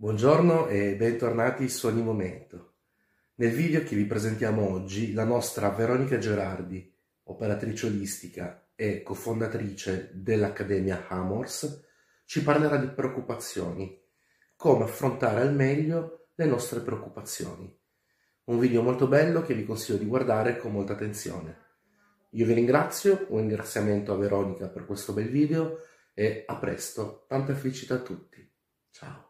Buongiorno e bentornati su Ogni Momento. Nel video che vi presentiamo oggi, la nostra Veronica Gerardi, operatrice olistica e cofondatrice dell'Accademia Hamors, ci parlerà di preoccupazioni, come affrontare al meglio le nostre preoccupazioni. Un video molto bello che vi consiglio di guardare con molta attenzione. Io vi ringrazio, un ringraziamento a Veronica per questo bel video e a presto, tanta felicità a tutti. Ciao!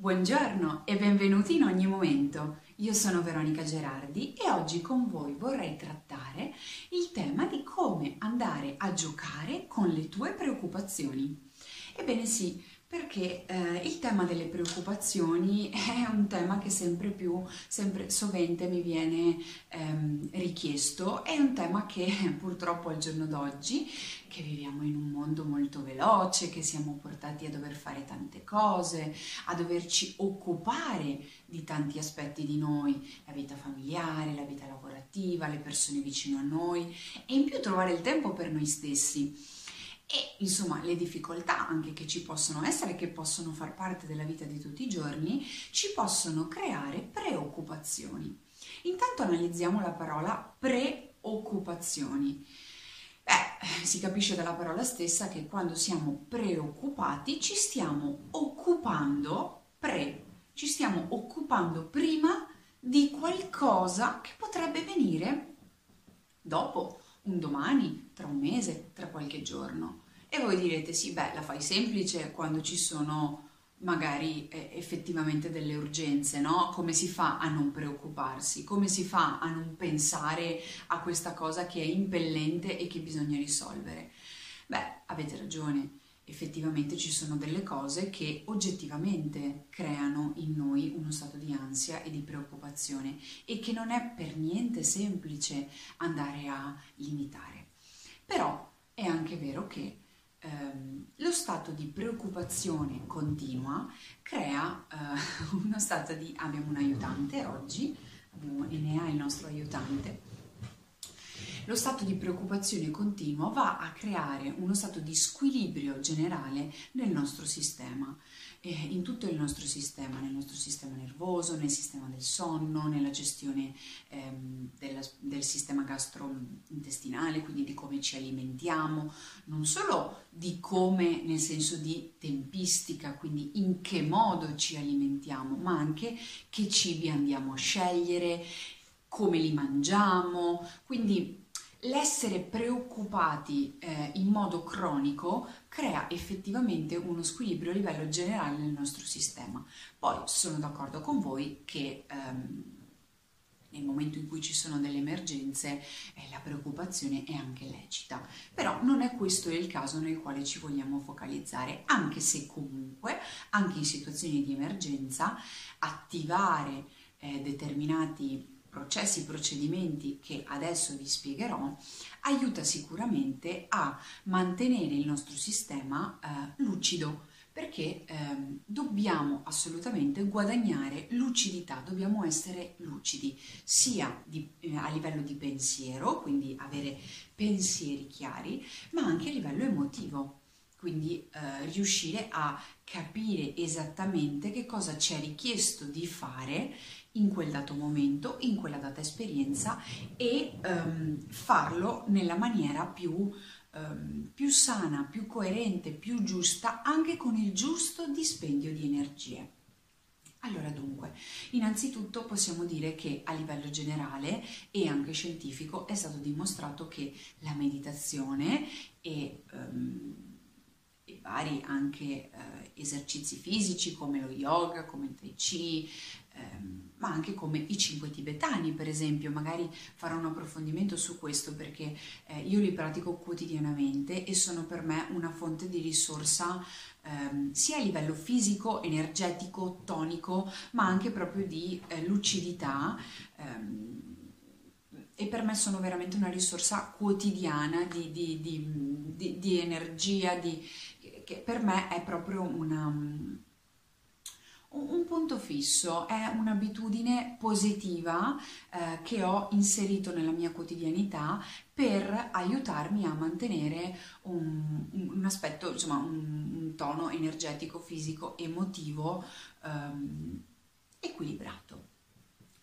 Buongiorno e benvenuti in ogni momento. Io sono Veronica Gerardi e oggi con voi vorrei trattare il tema di come andare a giocare con le tue preoccupazioni. Ebbene sì, perché eh, il tema delle preoccupazioni è un tema che sempre più, sempre sovente mi viene ehm, richiesto, è un tema che purtroppo al giorno d'oggi, che viviamo in un mondo molto veloce, che siamo portati a dover fare tante cose, a doverci occupare di tanti aspetti di noi, la vita familiare, la vita lavorativa, le persone vicino a noi e in più trovare il tempo per noi stessi e insomma le difficoltà anche che ci possono essere, che possono far parte della vita di tutti i giorni, ci possono creare preoccupazioni. Intanto analizziamo la parola preoccupazioni. Beh, si capisce dalla parola stessa che quando siamo preoccupati ci stiamo occupando pre, ci stiamo occupando prima di qualcosa che potrebbe venire dopo un domani, tra un mese, tra qualche giorno. E voi direte sì, beh, la fai semplice quando ci sono magari eh, effettivamente delle urgenze, no? Come si fa a non preoccuparsi? Come si fa a non pensare a questa cosa che è impellente e che bisogna risolvere? Beh, avete ragione effettivamente ci sono delle cose che oggettivamente creano in noi uno stato di ansia e di preoccupazione e che non è per niente semplice andare a limitare. Però è anche vero che ehm, lo stato di preoccupazione continua crea eh, uno stato di... abbiamo un aiutante oggi, abbiamo Enea il nostro aiutante, lo stato di preoccupazione continua va a creare uno stato di squilibrio generale nel nostro sistema, eh, in tutto il nostro sistema, nel nostro sistema nervoso, nel sistema del sonno, nella gestione ehm, della, del sistema gastrointestinale, quindi di come ci alimentiamo, non solo di come nel senso di tempistica, quindi in che modo ci alimentiamo, ma anche che cibi andiamo a scegliere, come li mangiamo, quindi l'essere preoccupati eh, in modo cronico crea effettivamente uno squilibrio a livello generale nel nostro sistema. Poi sono d'accordo con voi che ehm, nel momento in cui ci sono delle emergenze eh, la preoccupazione è anche lecita, però non è questo il caso nel quale ci vogliamo focalizzare, anche se comunque anche in situazioni di emergenza attivare eh, determinati processi, procedimenti che adesso vi spiegherò, aiuta sicuramente a mantenere il nostro sistema eh, lucido perché eh, dobbiamo assolutamente guadagnare lucidità, dobbiamo essere lucidi sia di, eh, a livello di pensiero, quindi avere pensieri chiari, ma anche a livello emotivo quindi eh, riuscire a capire esattamente che cosa ci è richiesto di fare in quel dato momento, in quella data esperienza e um, farlo nella maniera più, um, più sana, più coerente, più giusta, anche con il giusto dispendio di energie. Allora dunque, innanzitutto possiamo dire che a livello generale e anche scientifico è stato dimostrato che la meditazione e, um, e vari anche uh, esercizi fisici come lo yoga, come il tai chi, um, ma anche come i cinque tibetani, per esempio, magari farò un approfondimento su questo perché eh, io li pratico quotidianamente e sono per me una fonte di risorsa ehm, sia a livello fisico, energetico, tonico, ma anche proprio di eh, lucidità. Ehm, e per me sono veramente una risorsa quotidiana di, di, di, di energia, che per me è proprio una un punto fisso, è un'abitudine positiva eh, che ho inserito nella mia quotidianità per aiutarmi a mantenere un, un aspetto, insomma, un, un, tono energetico, fisico, emotivo ehm, equilibrato.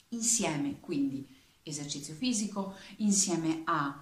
Insieme quindi esercizio fisico, insieme a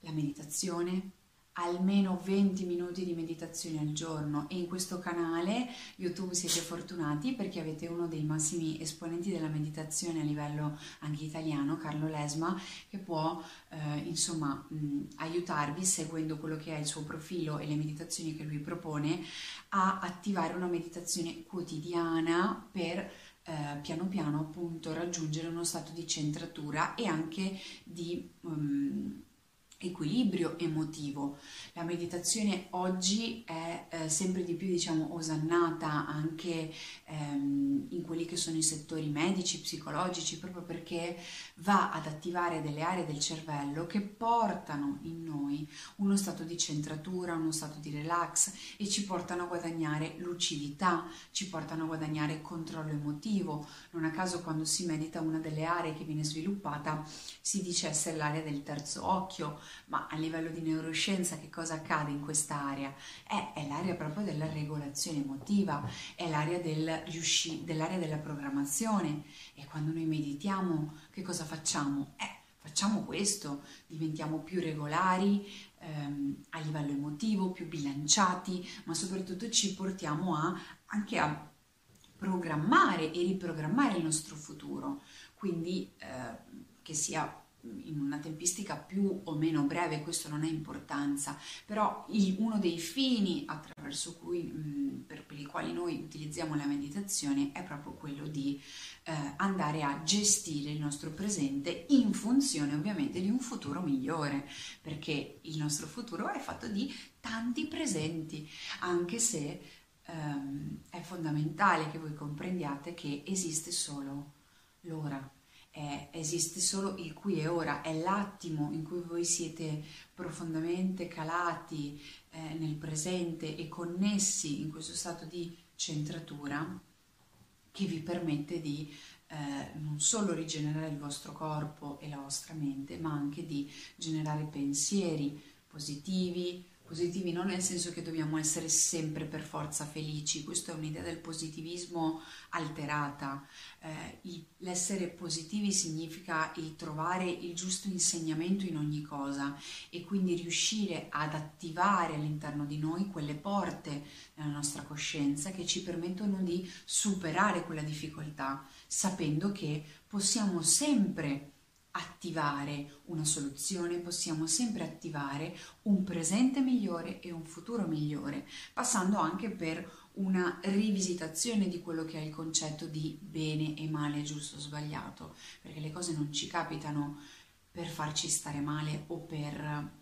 la meditazione, almeno 20 minuti di meditazione al giorno. E in questo canale YouTube siete fortunati perché avete uno dei massimi esponenti della meditazione a livello anche italiano, Carlo Lesma, che può eh, insomma mh, aiutarvi seguendo quello che è il suo profilo e le meditazioni che lui propone a attivare una meditazione quotidiana per eh, piano piano appunto raggiungere uno stato di centratura e anche di um, equilibrio emotivo. La meditazione oggi è eh, sempre di più diciamo osannata anche ehm, in quelli che sono i settori medici, psicologici, proprio perché va ad attivare delle aree del cervello che portano in noi uno stato di centratura, uno stato di relax e ci portano a guadagnare lucidità, ci portano a guadagnare controllo emotivo. Non a caso quando si medita una delle aree che viene sviluppata si dice essere l'area del terzo occhio, ma a livello di neuroscienza che cosa accade in quest'area? È, è l'area proprio della regolazione emotiva, è l'area, del dell'area della programmazione e quando noi meditiamo che cosa facciamo? Eh, facciamo questo, diventiamo più regolari ehm, a livello emotivo, più bilanciati, ma soprattutto ci portiamo a, anche a programmare e riprogrammare il nostro futuro, quindi eh, che sia in una tempistica più o meno breve, questo non ha importanza, però il, uno dei fini attraverso cui, mh, per, per, i quali noi utilizziamo la meditazione è proprio quello di eh, andare a gestire il nostro presente in funzione ovviamente di un futuro migliore, perché il nostro futuro è fatto di tanti presenti, anche se ehm, è fondamentale che voi comprendiate che esiste solo l'ora eh, esiste solo il qui e ora, è l'attimo in cui voi siete profondamente calati eh, nel presente e connessi in questo stato di centratura che vi permette di eh, non solo rigenerare il vostro corpo e la vostra mente, ma anche di generare pensieri positivi, positivi non nel senso che dobbiamo essere sempre per forza felici, questa è un'idea del positivismo alterata. Eh, l'essere positivi significa il trovare il giusto insegnamento in ogni cosa e quindi riuscire ad attivare all'interno di noi quelle porte nella nostra coscienza che ci permettono di superare quella difficoltà, sapendo che possiamo sempre attivare una soluzione, possiamo sempre attivare un presente migliore e un futuro migliore, passando anche per una rivisitazione di quello che è il concetto di bene e male, giusto o sbagliato, perché le cose non ci capitano per farci stare male o per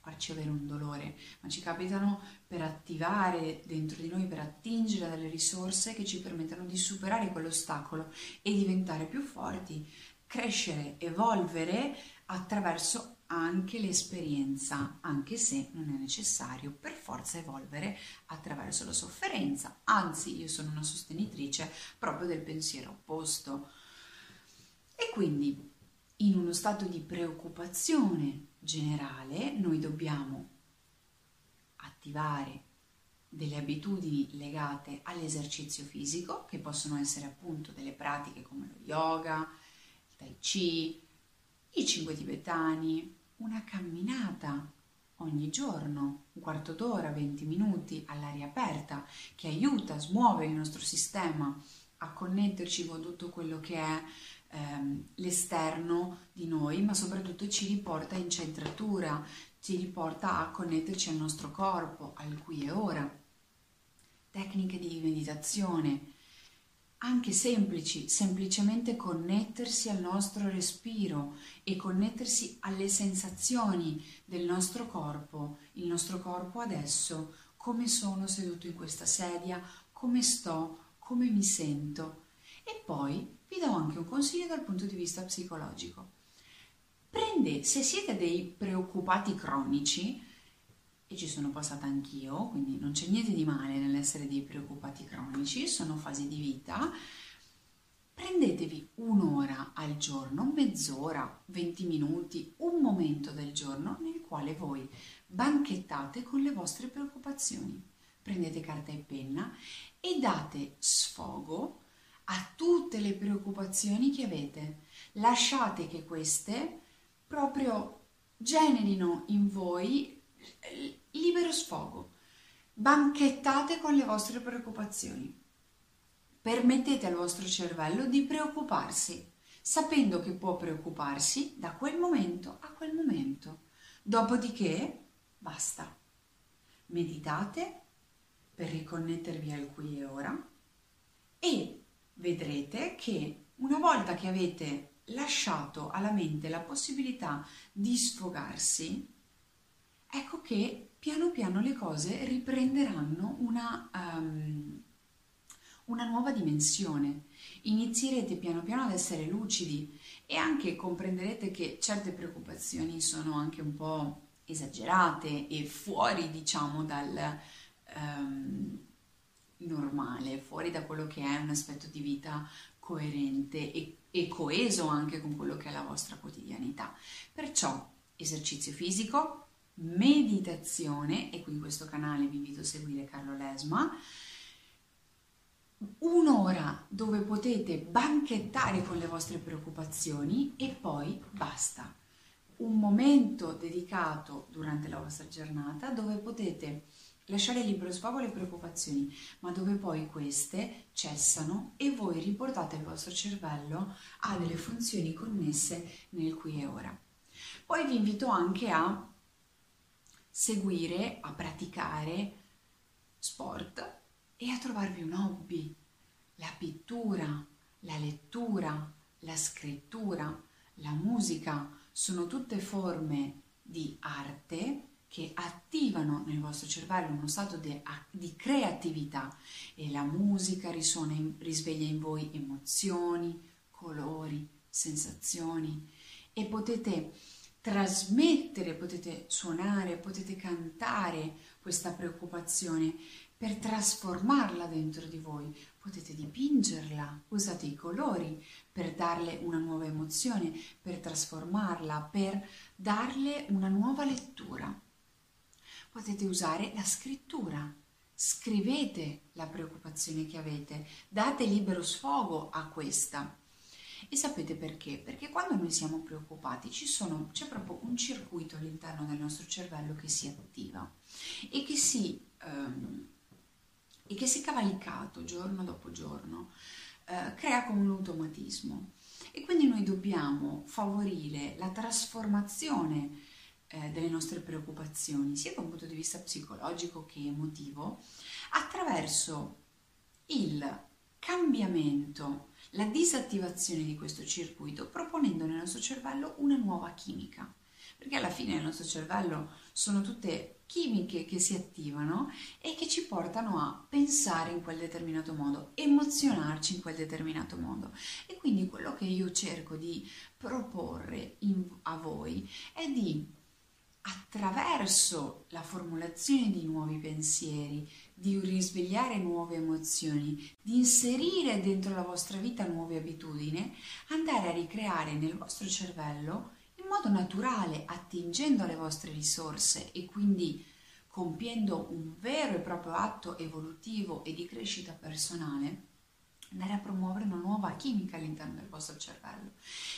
farci avere un dolore, ma ci capitano per attivare dentro di noi, per attingere dalle risorse che ci permettano di superare quell'ostacolo e diventare più forti, crescere, evolvere attraverso anche l'esperienza, anche se non è necessario per forza evolvere attraverso la sofferenza. Anzi, io sono una sostenitrice proprio del pensiero opposto. E quindi, in uno stato di preoccupazione generale, noi dobbiamo attivare delle abitudini legate all'esercizio fisico, che possono essere appunto delle pratiche come lo yoga, Tai Chi, i cinque tibetani, una camminata ogni giorno, un quarto d'ora, 20 minuti all'aria aperta, che aiuta, smuove il nostro sistema a connetterci con tutto quello che è ehm, l'esterno di noi, ma soprattutto ci riporta in centratura, ci riporta a connetterci al nostro corpo, al qui e ora. Tecniche di meditazione, anche semplici, semplicemente connettersi al nostro respiro e connettersi alle sensazioni del nostro corpo, il nostro corpo adesso, come sono seduto in questa sedia, come sto, come mi sento. E poi vi do anche un consiglio dal punto di vista psicologico. Prende, se siete dei preoccupati cronici, e ci sono passata anch'io, quindi non c'è niente di male nell'essere dei preoccupati cronici, sono fasi di vita. Prendetevi un'ora al giorno, mezz'ora, 20 minuti, un momento del giorno nel quale voi banchettate con le vostre preoccupazioni. Prendete carta e penna e date sfogo a tutte le preoccupazioni che avete. Lasciate che queste proprio generino in voi libero sfogo. Banchettate con le vostre preoccupazioni. Permettete al vostro cervello di preoccuparsi, sapendo che può preoccuparsi da quel momento a quel momento. Dopodiché, basta. Meditate per riconnettervi al qui e ora e vedrete che una volta che avete lasciato alla mente la possibilità di sfogarsi, ecco che piano piano le cose riprenderanno una, um, una nuova dimensione. Inizierete piano piano ad essere lucidi e anche comprenderete che certe preoccupazioni sono anche un po' esagerate e fuori, diciamo, dal um, normale, fuori da quello che è un aspetto di vita coerente e, e coeso anche con quello che è la vostra quotidianità. Perciò esercizio fisico, meditazione, e qui in questo canale vi invito a seguire Carlo Lesma, un'ora dove potete banchettare con le vostre preoccupazioni e poi basta. Un momento dedicato durante la vostra giornata dove potete lasciare libero sfogo le preoccupazioni, ma dove poi queste cessano e voi riportate il vostro cervello a delle funzioni connesse nel qui e ora. Poi vi invito anche a seguire, a praticare sport e a trovarvi un hobby, la pittura, la lettura, la scrittura, la musica, sono tutte forme di arte che attivano nel vostro cervello uno stato de, di creatività e la musica in, risveglia in voi emozioni, colori, sensazioni e potete trasmettere, potete suonare, potete cantare questa preoccupazione per trasformarla dentro di voi. Potete dipingerla, usate i colori per darle una nuova emozione, per trasformarla, per darle una nuova lettura potete usare la scrittura. Scrivete la preoccupazione che avete, date libero sfogo a questa. E sapete perché? Perché quando noi siamo preoccupati sono, c'è proprio un circuito all'interno del nostro cervello che si attiva e che si, um, e che si cavalcato giorno dopo giorno uh, crea come un automatismo. E quindi noi dobbiamo favorire la trasformazione eh, delle nostre preoccupazioni, sia da un punto di vista psicologico che emotivo, attraverso il cambiamento, la disattivazione di questo circuito, proponendo nel nostro cervello una nuova chimica. Perché alla fine nel nostro cervello sono tutte chimiche che si attivano e che ci portano a pensare in quel determinato modo, emozionarci in quel determinato modo. E quindi quello che io cerco di proporre in, a voi è di attraverso la formulazione di nuovi pensieri, di risvegliare nuove emozioni, di inserire dentro la vostra vita nuove abitudini, andare a ricreare nel vostro cervello in modo naturale, attingendo alle vostre risorse e quindi compiendo un vero e proprio atto evolutivo e di crescita personale, andare a promuovere una nuova chimica all'interno del vostro cervello,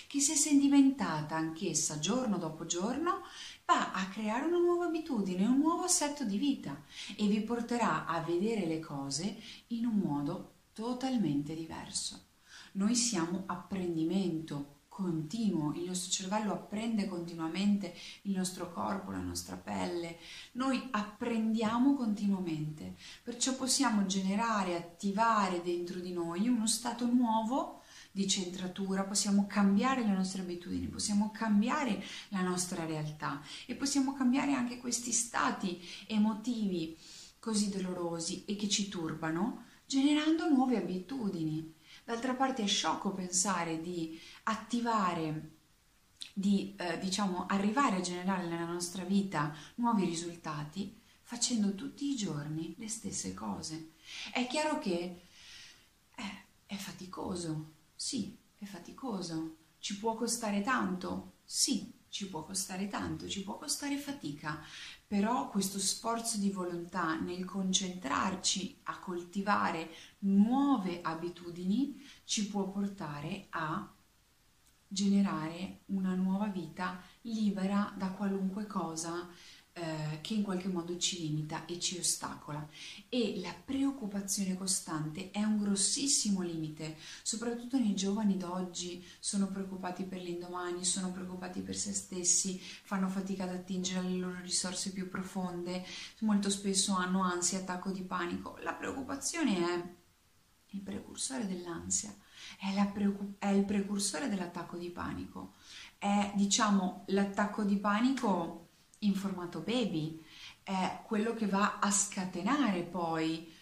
che se sedimentata anch'essa giorno dopo giorno va a creare una nuova abitudine, un nuovo assetto di vita e vi porterà a vedere le cose in un modo totalmente diverso. Noi siamo apprendimento continuo, il nostro cervello apprende continuamente il nostro corpo, la nostra pelle, noi apprendiamo continuamente, perciò possiamo generare, attivare dentro di noi uno stato nuovo di centratura, possiamo cambiare le nostre abitudini, possiamo cambiare la nostra realtà e possiamo cambiare anche questi stati emotivi così dolorosi e che ci turbano, generando nuove abitudini. D'altra parte è sciocco pensare di attivare, di eh, diciamo arrivare a generare nella nostra vita nuovi risultati facendo tutti i giorni le stesse cose. È chiaro che eh, è faticoso, sì, è faticoso. Ci può costare tanto? Sì, ci può costare tanto, ci può costare fatica, però questo sforzo di volontà nel concentrarci a coltivare nuove abitudini ci può portare a generare una nuova vita libera da qualunque cosa eh, che in qualche modo ci limita e ci ostacola. E la preoccupazione costante è un grossissimo limite, soprattutto nei giovani d'oggi. Sono preoccupati per l'indomani, sono preoccupati per se stessi, fanno fatica ad attingere alle loro risorse più profonde, molto spesso hanno ansia, attacco di panico. La preoccupazione è il precursore dell'ansia, è, è il precursore dell'attacco di panico, è diciamo l'attacco di panico in formato baby, è quello che va a scatenare poi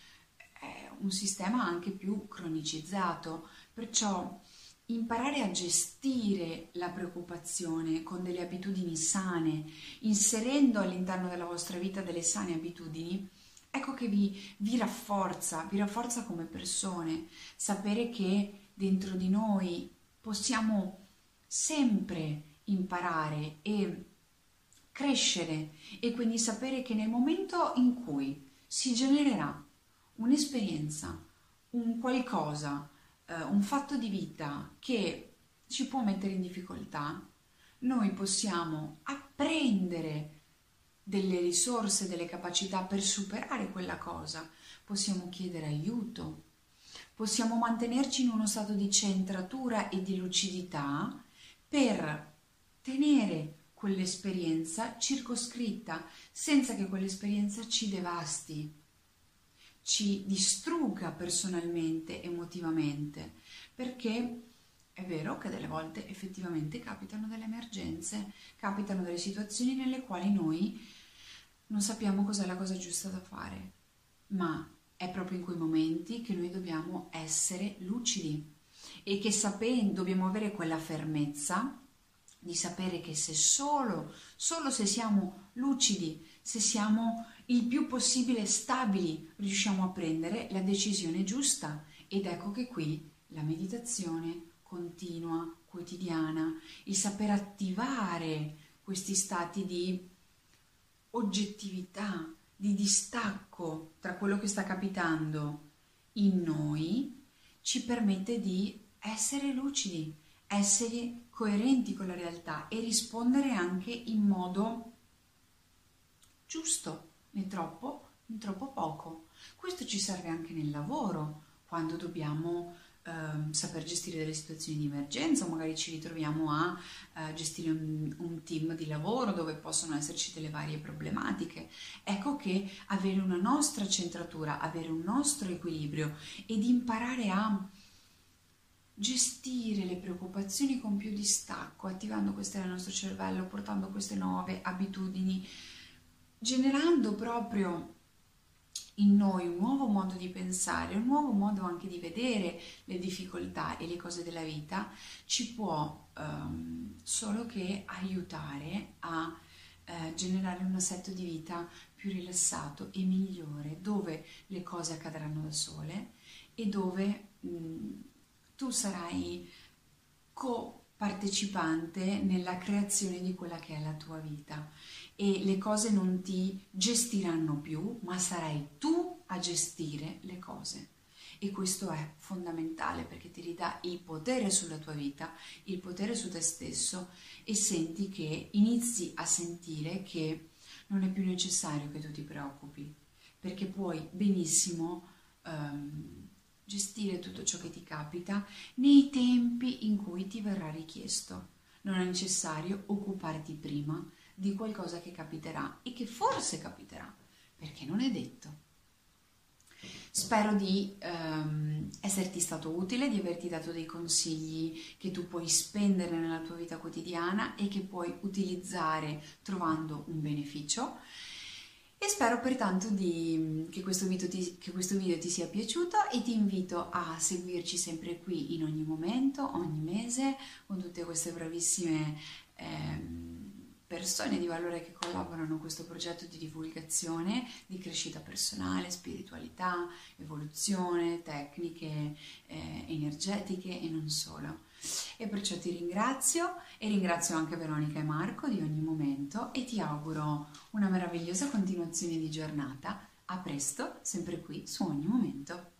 un sistema anche più cronicizzato. Perciò imparare a gestire la preoccupazione con delle abitudini sane, inserendo all'interno della vostra vita delle sane abitudini, ecco che vi, vi rafforza, vi rafforza come persone, sapere che dentro di noi possiamo sempre imparare e crescere e quindi sapere che nel momento in cui si genererà un'esperienza, un qualcosa, eh, un fatto di vita che ci può mettere in difficoltà, noi possiamo apprendere delle risorse, delle capacità per superare quella cosa, possiamo chiedere aiuto, possiamo mantenerci in uno stato di centratura e di lucidità per tenere quell'esperienza circoscritta, senza che quell'esperienza ci devasti, ci distrugga personalmente, emotivamente, perché è vero che delle volte effettivamente capitano delle emergenze, capitano delle situazioni nelle quali noi non sappiamo cos'è la cosa giusta da fare, ma è proprio in quei momenti che noi dobbiamo essere lucidi e che sapendo dobbiamo avere quella fermezza di sapere che se solo, solo se siamo lucidi, se siamo il più possibile stabili, riusciamo a prendere la decisione giusta. Ed ecco che qui la meditazione continua, quotidiana, il saper attivare questi stati di oggettività, di distacco tra quello che sta capitando in noi, ci permette di essere lucidi, essere coerenti con la realtà e rispondere anche in modo giusto, né troppo né troppo poco. Questo ci serve anche nel lavoro, quando dobbiamo eh, saper gestire delle situazioni di emergenza magari ci ritroviamo a eh, gestire un, un, team di lavoro dove possono esserci delle varie problematiche. Ecco che avere una nostra centratura, avere un nostro equilibrio ed imparare a gestire le preoccupazioni con più distacco, attivando queste nel nostro cervello, portando queste nuove abitudini, generando proprio in noi un nuovo modo di pensare, un nuovo modo anche di vedere le difficoltà e le cose della vita, ci può um, solo che aiutare a uh, generare un assetto di vita più rilassato e migliore, dove le cose accadranno da sole e dove um, tu sarai co-partecipante nella creazione di quella che è la tua vita e le cose non ti gestiranno più, ma sarai tu a gestire le cose. E questo è fondamentale perché ti ridà il potere sulla tua vita, il potere su te stesso e senti che inizi a sentire che non è più necessario che tu ti preoccupi, perché puoi benissimo um, gestire tutto ciò che ti capita nei tempi in cui ti verrà richiesto. Non è necessario occuparti prima di qualcosa che capiterà e che forse capiterà, perché non è detto. Spero di um, esserti stato utile, di averti dato dei consigli che tu puoi spendere nella tua vita quotidiana e che puoi utilizzare trovando un beneficio. E spero pertanto di, che, questo ti, che, questo video ti sia piaciuto e ti invito a seguirci sempre qui in ogni momento, ogni mese, con tutte queste bravissime eh, persone di valore che collaborano a questo progetto di divulgazione di crescita personale, spiritualità, evoluzione, tecniche eh, energetiche e non solo. E perciò ti ringrazio e ringrazio anche Veronica e Marco di ogni momento e ti auguro una meravigliosa continuazione di giornata. A presto, sempre qui su ogni momento.